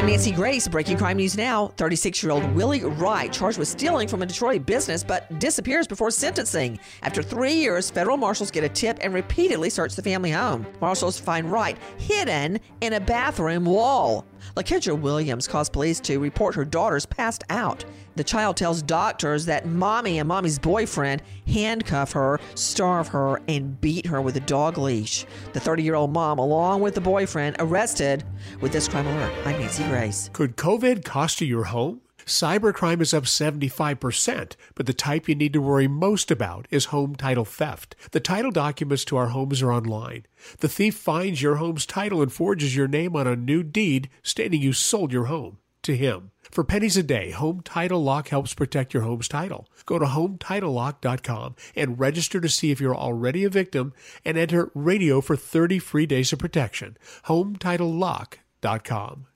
I'm Nancy Grace. Breaking crime news now. 36 year old Willie Wright, charged with stealing from a Detroit business, but disappears before sentencing. After three years, federal marshals get a tip and repeatedly search the family home. Marshals find Wright hidden in a bathroom wall. LaKendra Williams caused police to report her daughter's passed out. The child tells doctors that mommy and mommy's boyfriend handcuff her, starve her, and beat her with a dog leash. The 30 year old mom, along with the boyfriend, arrested with this crime alert. I'm Nancy Grace. Could COVID cost you your home? Cybercrime is up 75%, but the type you need to worry most about is home title theft. The title documents to our homes are online. The thief finds your home's title and forges your name on a new deed stating you sold your home to him. For pennies a day, Home Title Lock helps protect your home's title. Go to HometitleLock.com and register to see if you're already a victim and enter radio for 30 free days of protection. HometitleLock.com.